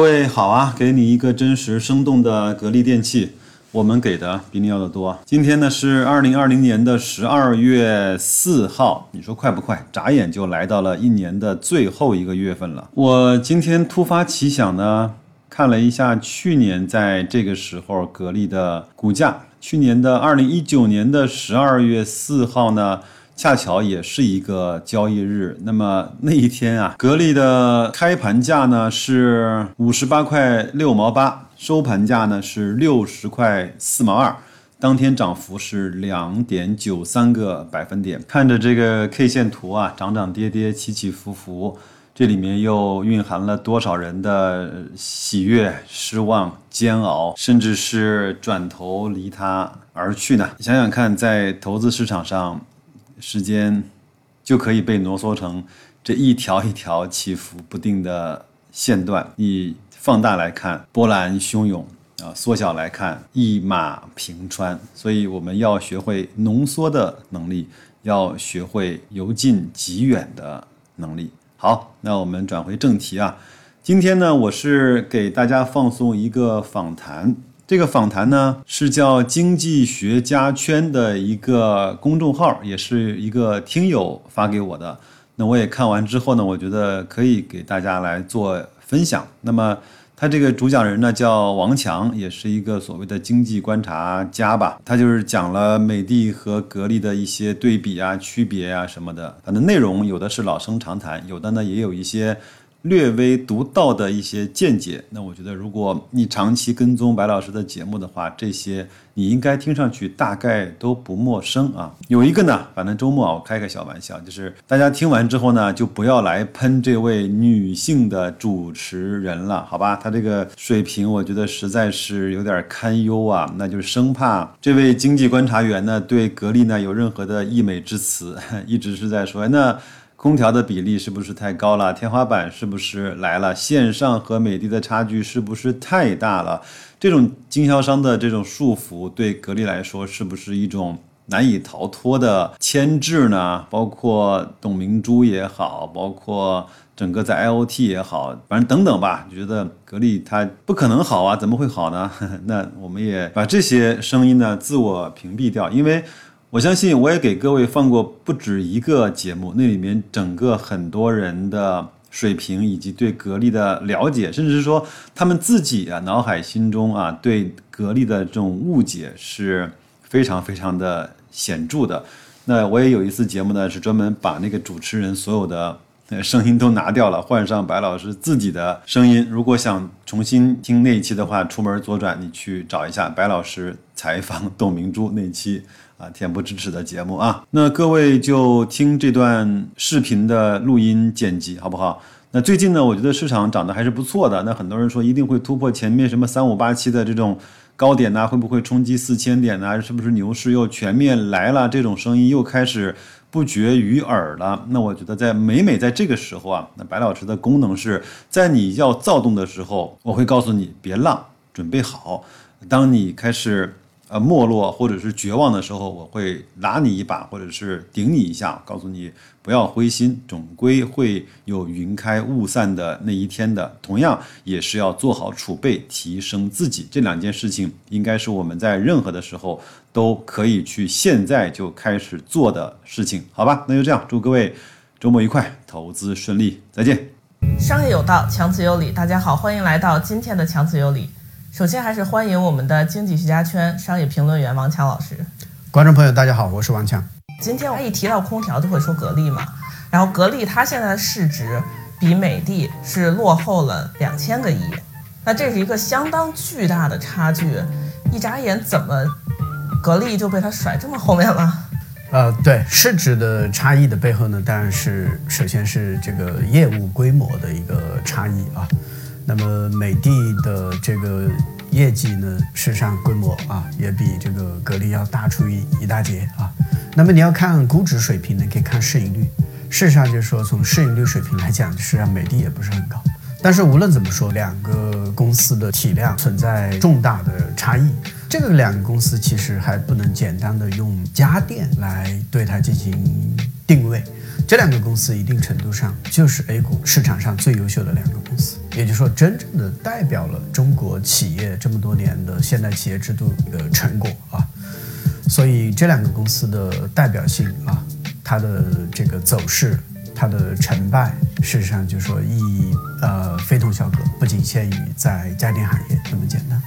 各位好啊，给你一个真实生动的格力电器，我们给的比你要的多。今天呢是二零二零年的十二月四号，你说快不快？眨眼就来到了一年的最后一个月份了。我今天突发奇想呢，看了一下去年在这个时候格力的股价，去年的二零一九年的十二月四号呢。恰巧也是一个交易日，那么那一天啊，格力的开盘价呢是五十八块六毛八，收盘价呢是六十块四毛二，当天涨幅是两点九三个百分点。看着这个 K 线图啊，涨涨跌跌，起起伏伏，这里面又蕴含了多少人的喜悦、失望、煎熬，甚至是转头离他而去呢？想想看，在投资市场上。时间就可以被浓缩成这一条一条起伏不定的线段。你放大来看，波澜汹涌啊；缩小来看，一马平川。所以我们要学会浓缩的能力，要学会由近及远的能力。好，那我们转回正题啊。今天呢，我是给大家放送一个访谈。这个访谈呢是叫经济学家圈的一个公众号，也是一个听友发给我的。那我也看完之后呢，我觉得可以给大家来做分享。那么他这个主讲人呢叫王强，也是一个所谓的经济观察家吧。他就是讲了美的和格力的一些对比啊、区别啊什么的。反正内容有的是老生常谈，有的呢也有一些。略微独到的一些见解，那我觉得，如果你长期跟踪白老师的节目的话，这些你应该听上去大概都不陌生啊。有一个呢，反正周末啊，我开个小玩笑，就是大家听完之后呢，就不要来喷这位女性的主持人了，好吧？她这个水平，我觉得实在是有点堪忧啊。那就生怕这位经济观察员呢，对格力呢有任何的溢美之词，一直是在说那。空调的比例是不是太高了？天花板是不是来了？线上和美的的差距是不是太大了？这种经销商的这种束缚对格力来说是不是一种难以逃脱的牵制呢？包括董明珠也好，包括整个在 IOT 也好，反正等等吧，觉得格力它不可能好啊，怎么会好呢？那我们也把这些声音呢自我屏蔽掉，因为。我相信我也给各位放过不止一个节目，那里面整个很多人的水平以及对格力的了解，甚至是说他们自己啊脑海心中啊对格力的这种误解是非常非常的显著的。那我也有一次节目呢，是专门把那个主持人所有的声音都拿掉了，换上白老师自己的声音。如果想重新听那一期的话，出门左转你去找一下白老师采访董明珠那期。啊，恬不知耻的节目啊！那各位就听这段视频的录音剪辑，好不好？那最近呢，我觉得市场涨得还是不错的。那很多人说一定会突破前面什么三五八七的这种高点呐，会不会冲击四千点呢？是不是牛市又全面来了？这种声音又开始不绝于耳了。那我觉得在每每在这个时候啊，那白老师的功能是在你要躁动的时候，我会告诉你别浪，准备好。当你开始。呃，没落或者是绝望的时候，我会拉你一把，或者是顶你一下，告诉你不要灰心，总归会有云开雾散的那一天的。同样，也是要做好储备，提升自己。这两件事情，应该是我们在任何的时候都可以去现在就开始做的事情，好吧？那就这样，祝各位周末愉快，投资顺利，再见。商业有道，强词有理。大家好，欢迎来到今天的强词有理。首先还是欢迎我们的经济学家圈商业评论员王强老师。观众朋友，大家好，我是王强。今天我一提到空调就会说格力嘛，然后格力它现在的市值比美的是落后了两千个亿，那这是一个相当巨大的差距。一眨眼，怎么格力就被它甩这么后面了？呃，对，市值的差异的背后呢，当然是首先是这个业务规模的一个差异啊。那么美的的这个业绩呢，事实上规模啊也比这个格力要大出一一大截啊。那么你要看估值水平呢，可以看市盈率。事实上就是说，从市盈率水平来讲，实际上美的也不是很高。但是无论怎么说，两个公司的体量存在重大的差异。这个两个公司其实还不能简单的用家电来对它进行定位，这两个公司一定程度上就是 A 股市场上最优秀的两个公司，也就是说，真正的代表了中国企业这么多年的现代企业制度的成果啊。所以这两个公司的代表性啊，它的这个走势。它的成败，事实上就说意义呃非同小可，不仅限于在家电行业那么简单。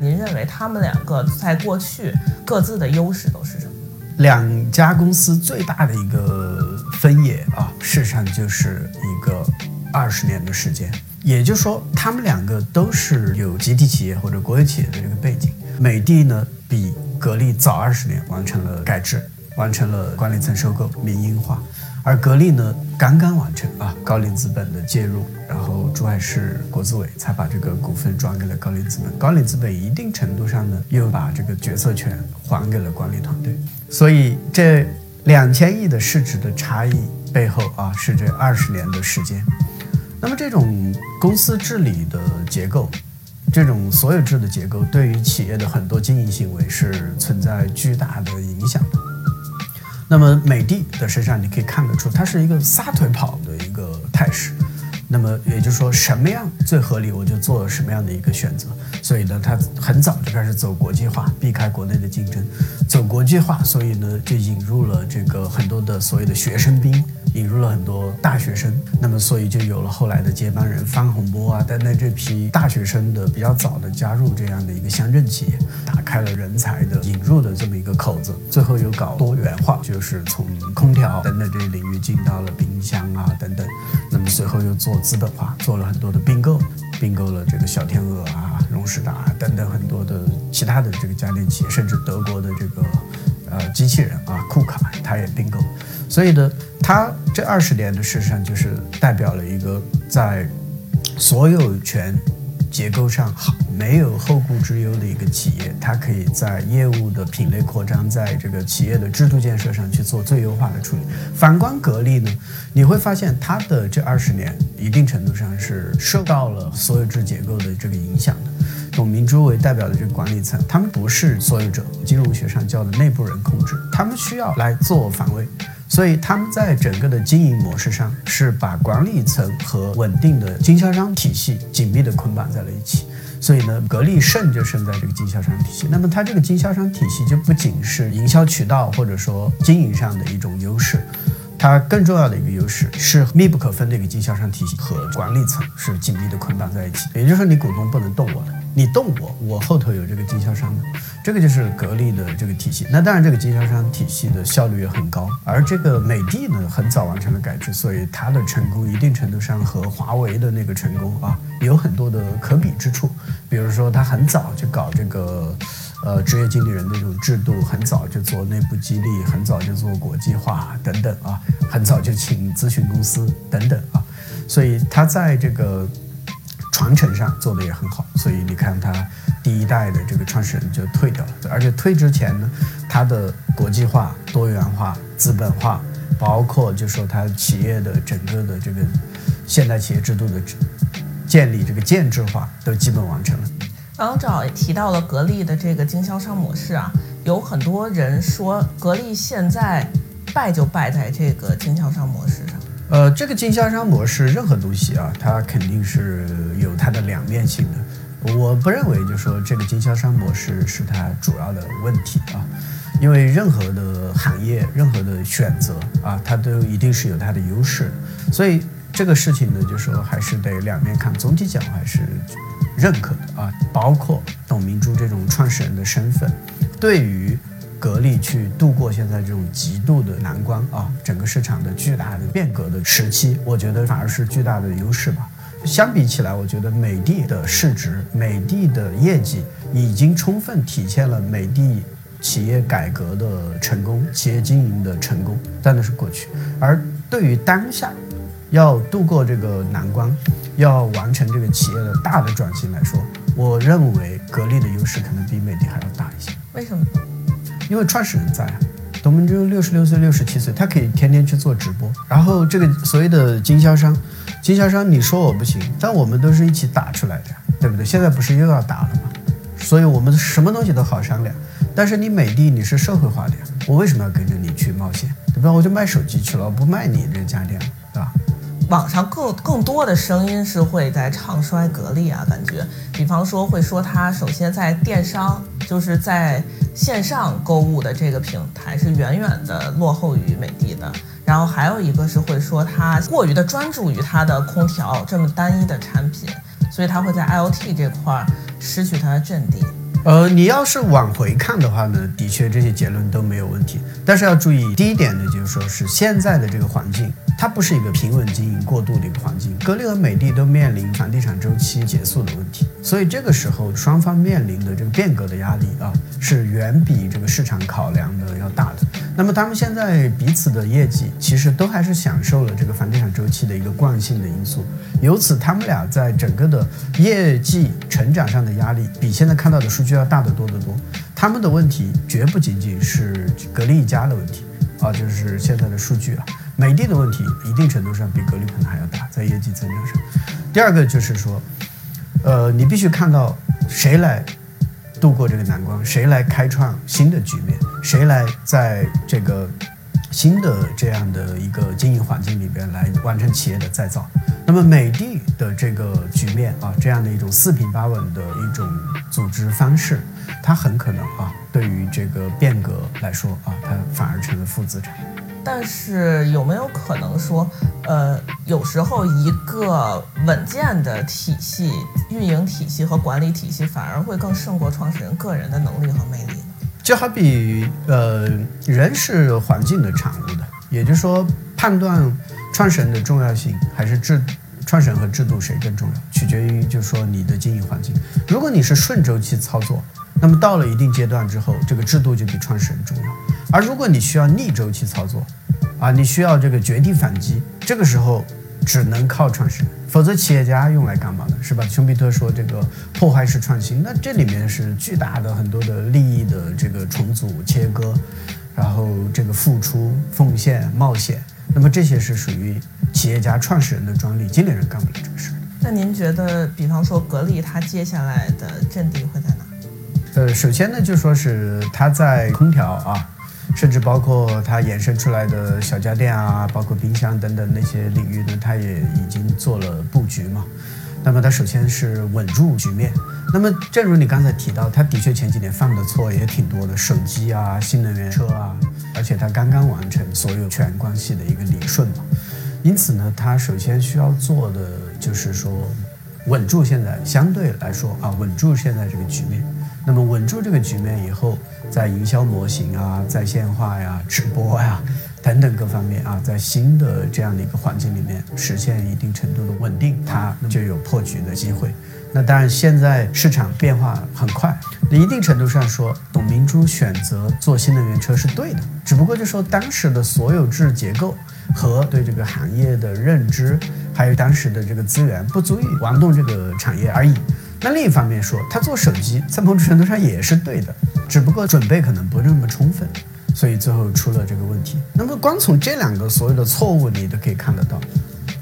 您认为他们两个在过去各自的优势都是什么？两家公司最大的一个分野啊，事实上就是一个二十年的时间，也就是说，他们两个都是有集体企业或者国有企业的这个背景。美的呢，比格力早二十年完成了改制，完成了管理层收购、民营化。而格力呢，刚刚完成啊，高瓴资本的介入，然后珠海市国资委才把这个股份转给了高瓴资本。高瓴资本一定程度上呢，又把这个决策权还给了管理团队。所以这两千亿的市值的差异背后啊，是这二十年的时间。那么这种公司治理的结构，这种所有制的结构，对于企业的很多经营行为是存在巨大的影响的。那么美的的身上，你可以看得出，它是一个撒腿跑的一个态势。那么也就是说，什么样最合理，我就做什么样的一个选择。所以呢，它很早就开始走国际化，避开国内的竞争，走国际化。所以呢，就引入了这个很多的所谓的学生兵。引入了很多大学生，那么所以就有了后来的接班人方洪波啊等等这批大学生的比较早的加入这样的一个乡镇企业，开了人才的引入的这么一个口子。最后又搞多元化，就是从空调等等这些领域进到了冰箱啊等等。那么随后又做资本化，做了很多的并购，并购了这个小天鹅啊、荣事达等等很多的其他的这个家电企业，甚至德国的这个呃机器人啊库卡，它也并购。所以呢，它这二十年的事实上就是代表了一个在所有权结构上好、没有后顾之忧的一个企业，它可以在业务的品类扩张，在这个企业的制度建设上去做最优化的处理。反观格力呢，你会发现它的这二十年一定程度上是受到了所有制结构的这个影响的。董明珠为代表的这个管理层，他们不是所有者，金融学上叫的内部人控制，他们需要来自我防卫。所以他们在整个的经营模式上是把管理层和稳定的经销商体系紧密的捆绑在了一起。所以呢，格力胜就胜在这个经销商体系。那么它这个经销商体系就不仅是营销渠道或者说经营上的一种优势，它更重要的一个优势是密不可分的一个经销商体系和管理层是紧密的捆绑在一起。也就是说，你股东不能动我的。你动我，我后头有这个经销商的，这个就是格力的这个体系。那当然，这个经销商体系的效率也很高。而这个美的呢，很早完成了改制，所以它的成功一定程度上和华为的那个成功啊，有很多的可比之处。比如说，它很早就搞这个，呃，职业经理人的这种制度，很早就做内部激励，很早就做国际化等等啊，很早就请咨询公司等等啊，所以它在这个。传承上做的也很好，所以你看他第一代的这个创始人就退掉了，而且退之前呢，他的国际化、多元化、资本化，包括就说他企业的整个的这个现代企业制度的建立，这个建制化都基本完成了。刚刚正好也提到了格力的这个经销商模式啊，有很多人说格力现在败就败在这个经销商模式上。呃，这个经销商模式，任何东西啊，它肯定是有它的两面性的。我不认为，就说这个经销商模式是它主要的问题啊，因为任何的行业、任何的选择啊，它都一定是有它的优势。所以这个事情呢，就说还是得两面看。总体讲，还是认可的啊，包括董明珠这种创始人的身份，对于。格力去度过现在这种极度的难关啊，整个市场的巨大的变革的时期，我觉得反而是巨大的优势吧。相比起来，我觉得美的的市值、美的的业绩已经充分体现了美的企业改革的成功、企业经营的成功，但那是过去。而对于当下要度过这个难关、要完成这个企业的大的转型来说，我认为格力的优势可能比美的还要大一些。为什么？因为创始人在啊，董明珠六十六岁、六十七岁，他可以天天去做直播。然后这个所谓的经销商，经销商你说我不行，但我们都是一起打出来的，对不对？现在不是又要打了吗？所以我们什么东西都好商量。但是你美的你是社会化的呀，我为什么要跟着你去冒险？对吧？我就卖手机去了，我不卖你这家电了，对吧？网上更更多的声音是会在唱衰格力啊，感觉，比方说会说他首先在电商，就是在线上购物的这个平台是远远的落后于美的的，然后还有一个是会说它过于的专注于它的空调这么单一的产品，所以它会在 IOT 这块失去它的阵地。呃，你要是往回看的话呢，的确这些结论都没有问题。但是要注意，第一点呢，就是说是现在的这个环境，它不是一个平稳经营过渡的一个环境。格力和美的都面临房地产周期结束的问题，所以这个时候双方面临的这个变革的压力啊，是远比这个市场考量的要大的。那么他们现在彼此的业绩其实都还是享受了这个房地产周期的一个惯性的因素，由此他们俩在整个的业绩成长上的压力，比现在看到的数据要大得多得多。他们的问题绝不仅仅是格力一家的问题啊，就是现在的数据啊，美的的问题一定程度上比格力可能还要大，在业绩增长上。第二个就是说，呃，你必须看到谁来。度过这个难关，谁来开创新的局面？谁来在这个新的这样的一个经营环境里边来完成企业的再造？那么美的的这个局面啊，这样的一种四平八稳的一种组织方式，它很可能啊，对于这个变革来说啊，它反而成了负资产。但是有没有可能说，呃，有时候一个稳健的体系、运营体系和管理体系，反而会更胜过创始人个人的能力和魅力？就好比，呃，人是环境的产物的，也就是说，判断创始人的重要性还是制创始人和制度谁更重要，取决于就是说你的经营环境。如果你是顺周期操作，那么到了一定阶段之后，这个制度就比创始人重要；而如果你需要逆周期操作，啊，你需要这个绝地反击，这个时候只能靠创始人，否则企业家用来干嘛呢？是吧？丘比特说这个破坏式创新，那这里面是巨大的很多的利益的这个重组切割，然后这个付出奉献冒险，那么这些是属于企业家创始人的专利，经理人干不了这个事。那您觉得，比方说格力，它接下来的阵地会在哪？呃，首先呢，就说是它在空调啊。甚至包括它衍生出来的小家电啊，包括冰箱等等那些领域呢，它也已经做了布局嘛。那么它首先是稳住局面。那么正如你刚才提到，它的确前几年犯的错也挺多的，手机啊、新能源车啊，而且它刚刚完成所有权关系的一个理顺嘛。因此呢，它首先需要做的就是说，稳住现在相对来说啊，稳住现在这个局面。那么稳住这个局面以后，在营销模型啊、在线化呀、直播呀等等各方面啊，在新的这样的一个环境里面实现一定程度的稳定，它就有破局的机会。那当然，现在市场变化很快，一定程度上说，董明珠选择做新能源车是对的，只不过就说当时的所有制结构和对这个行业的认知，还有当时的这个资源不足以玩动这个产业而已。那另一方面说，他做手机在某种程度上也是对的，只不过准备可能不那么充分，所以最后出了这个问题。那么光从这两个所有的错误，你都可以看得到，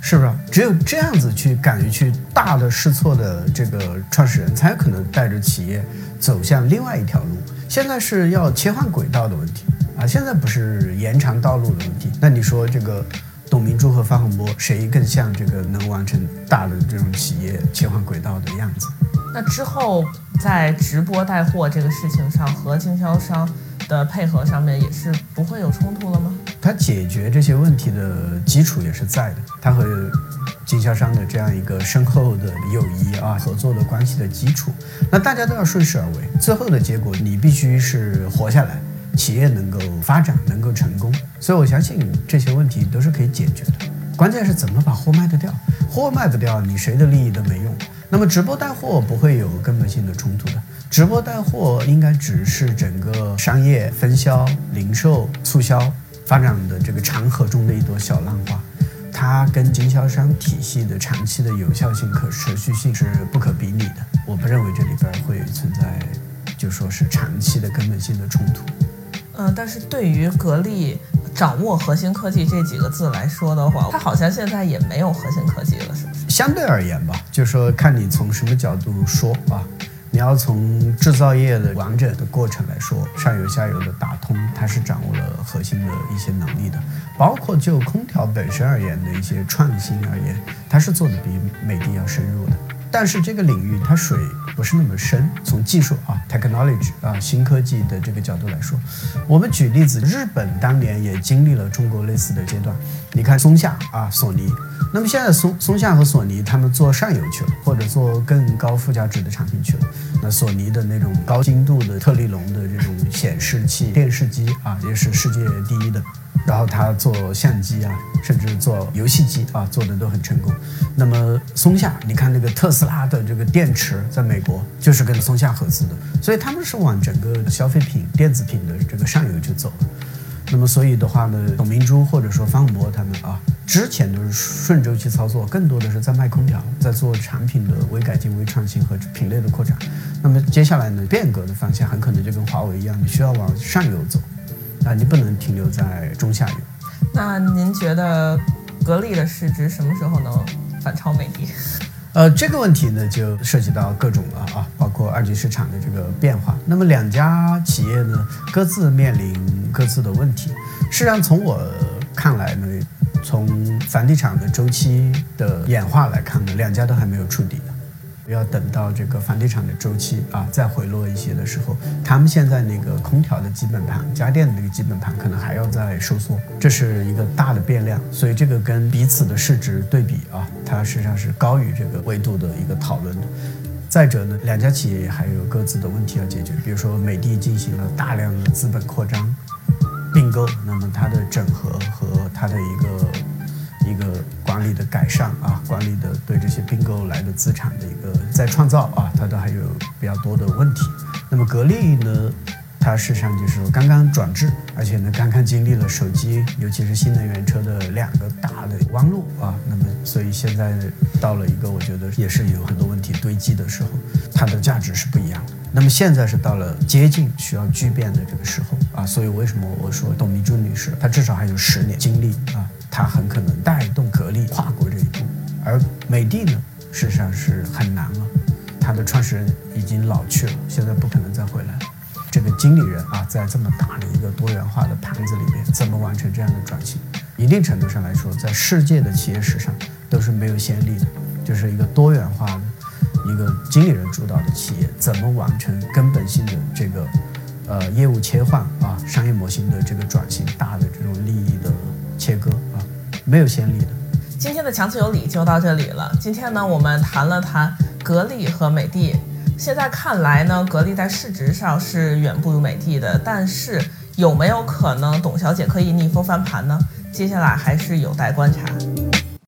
是不是？只有这样子去敢于去大的试错的这个创始人，才有可能带着企业走向另外一条路。现在是要切换轨道的问题啊，现在不是延长道路的问题。那你说这个？董明珠和方洪波谁更像这个能完成大的这种企业切换轨道的样子？那之后在直播带货这个事情上和经销商的配合上面也是不会有冲突了吗？他解决这些问题的基础也是在的，他和经销商的这样一个深厚的友谊啊合作的关系的基础，那大家都要顺势而为，最后的结果你必须是活下来。企业能够发展，能够成功，所以我相信这些问题都是可以解决的。关键是怎么把货卖得掉，货卖不掉，你谁的利益都没用。那么直播带货不会有根本性的冲突的，直播带货应该只是整个商业分销、零售、促销发展的这个长河中的一朵小浪花，它跟经销商体系的长期的有效性、可持续性是不可比拟的。我不认为这里边会存在，就说是长期的根本性的冲突。嗯，但是对于格力掌握核心科技这几个字来说的话，它好像现在也没有核心科技了，是不是？相对而言吧，就是说看你从什么角度说啊。你要从制造业的完整的过程来说，上游下游的打通，它是掌握了核心的一些能力的。包括就空调本身而言的一些创新而言，它是做的比美的要深入的。但是这个领域它水不是那么深，从技术啊 technology 啊新科技的这个角度来说，我们举例子，日本当年也经历了中国类似的阶段。你看松下啊，索尼。那么现在松松下和索尼他们做上游去了，或者做更高附加值的产品去了。那索尼的那种高精度的特立龙的这种显示器、电视机啊，也是世界第一的。然后他做相机啊，甚至做游戏机啊，做的都很成功。那么松下，你看那个特斯斯拉的这个电池，在美国就是跟松下合资的，所以他们是往整个消费品、电子品的这个上游去走。那么所以的话呢，董明珠或者说方博他们啊。之前都是顺周期操作，更多的是在卖空调，在做产品的微改进、微创新和品类的扩展。那么接下来呢，变革的方向很可能就跟华为一样，你需要往上游走，啊，你不能停留在中下游。那您觉得格力的市值什么时候能反超美的？呃，这个问题呢，就涉及到各种了啊，包括二级市场的这个变化。那么两家企业呢，各自面临各自的问题。实际上，从我看来呢。从房地产的周期的演化来看呢，两家都还没有触底要等到这个房地产的周期啊再回落一些的时候，他们现在那个空调的基本盘、家电的那个基本盘可能还要再收缩，这是一个大的变量，所以这个跟彼此的市值对比啊，它实际上是高于这个维度的一个讨论的。再者呢，两家企业还有各自的问题要解决，比如说美的进行了大量的资本扩张。并购，那么它的整合和它的一个一个管理的改善啊，管理的对这些并购来的资产的一个再创造啊，它都还有比较多的问题。那么格力呢，它事实上就是刚刚转制，而且呢刚刚经历了手机，尤其是新能源车的两个大的弯路啊，那么所以现在到了一个我觉得也是有很多问题堆积的时候，它的价值是不一样的。那么现在是到了接近需要巨变的这个时候啊，所以为什么我说董明珠女士她至少还有十年经历啊，她很可能带动格力跨过这一步，而美的呢，事实上是很难了，它的创始人已经老去了，现在不可能再回来了。这个经理人啊，在这么大的一个多元化的盘子里面，怎么完成这样的转型？一定程度上来说，在世界的企业史上都是没有先例的，就是一个多元化的。一个经理人主导的企业怎么完成根本性的这个呃业务切换啊，商业模型的这个转型，大的这种利益的切割啊，没有先例的。今天的强词有理就到这里了。今天呢，我们谈了谈格力和美的。现在看来呢，格力在市值上是远不如美的的，但是有没有可能董小姐可以逆风翻盘呢？接下来还是有待观察。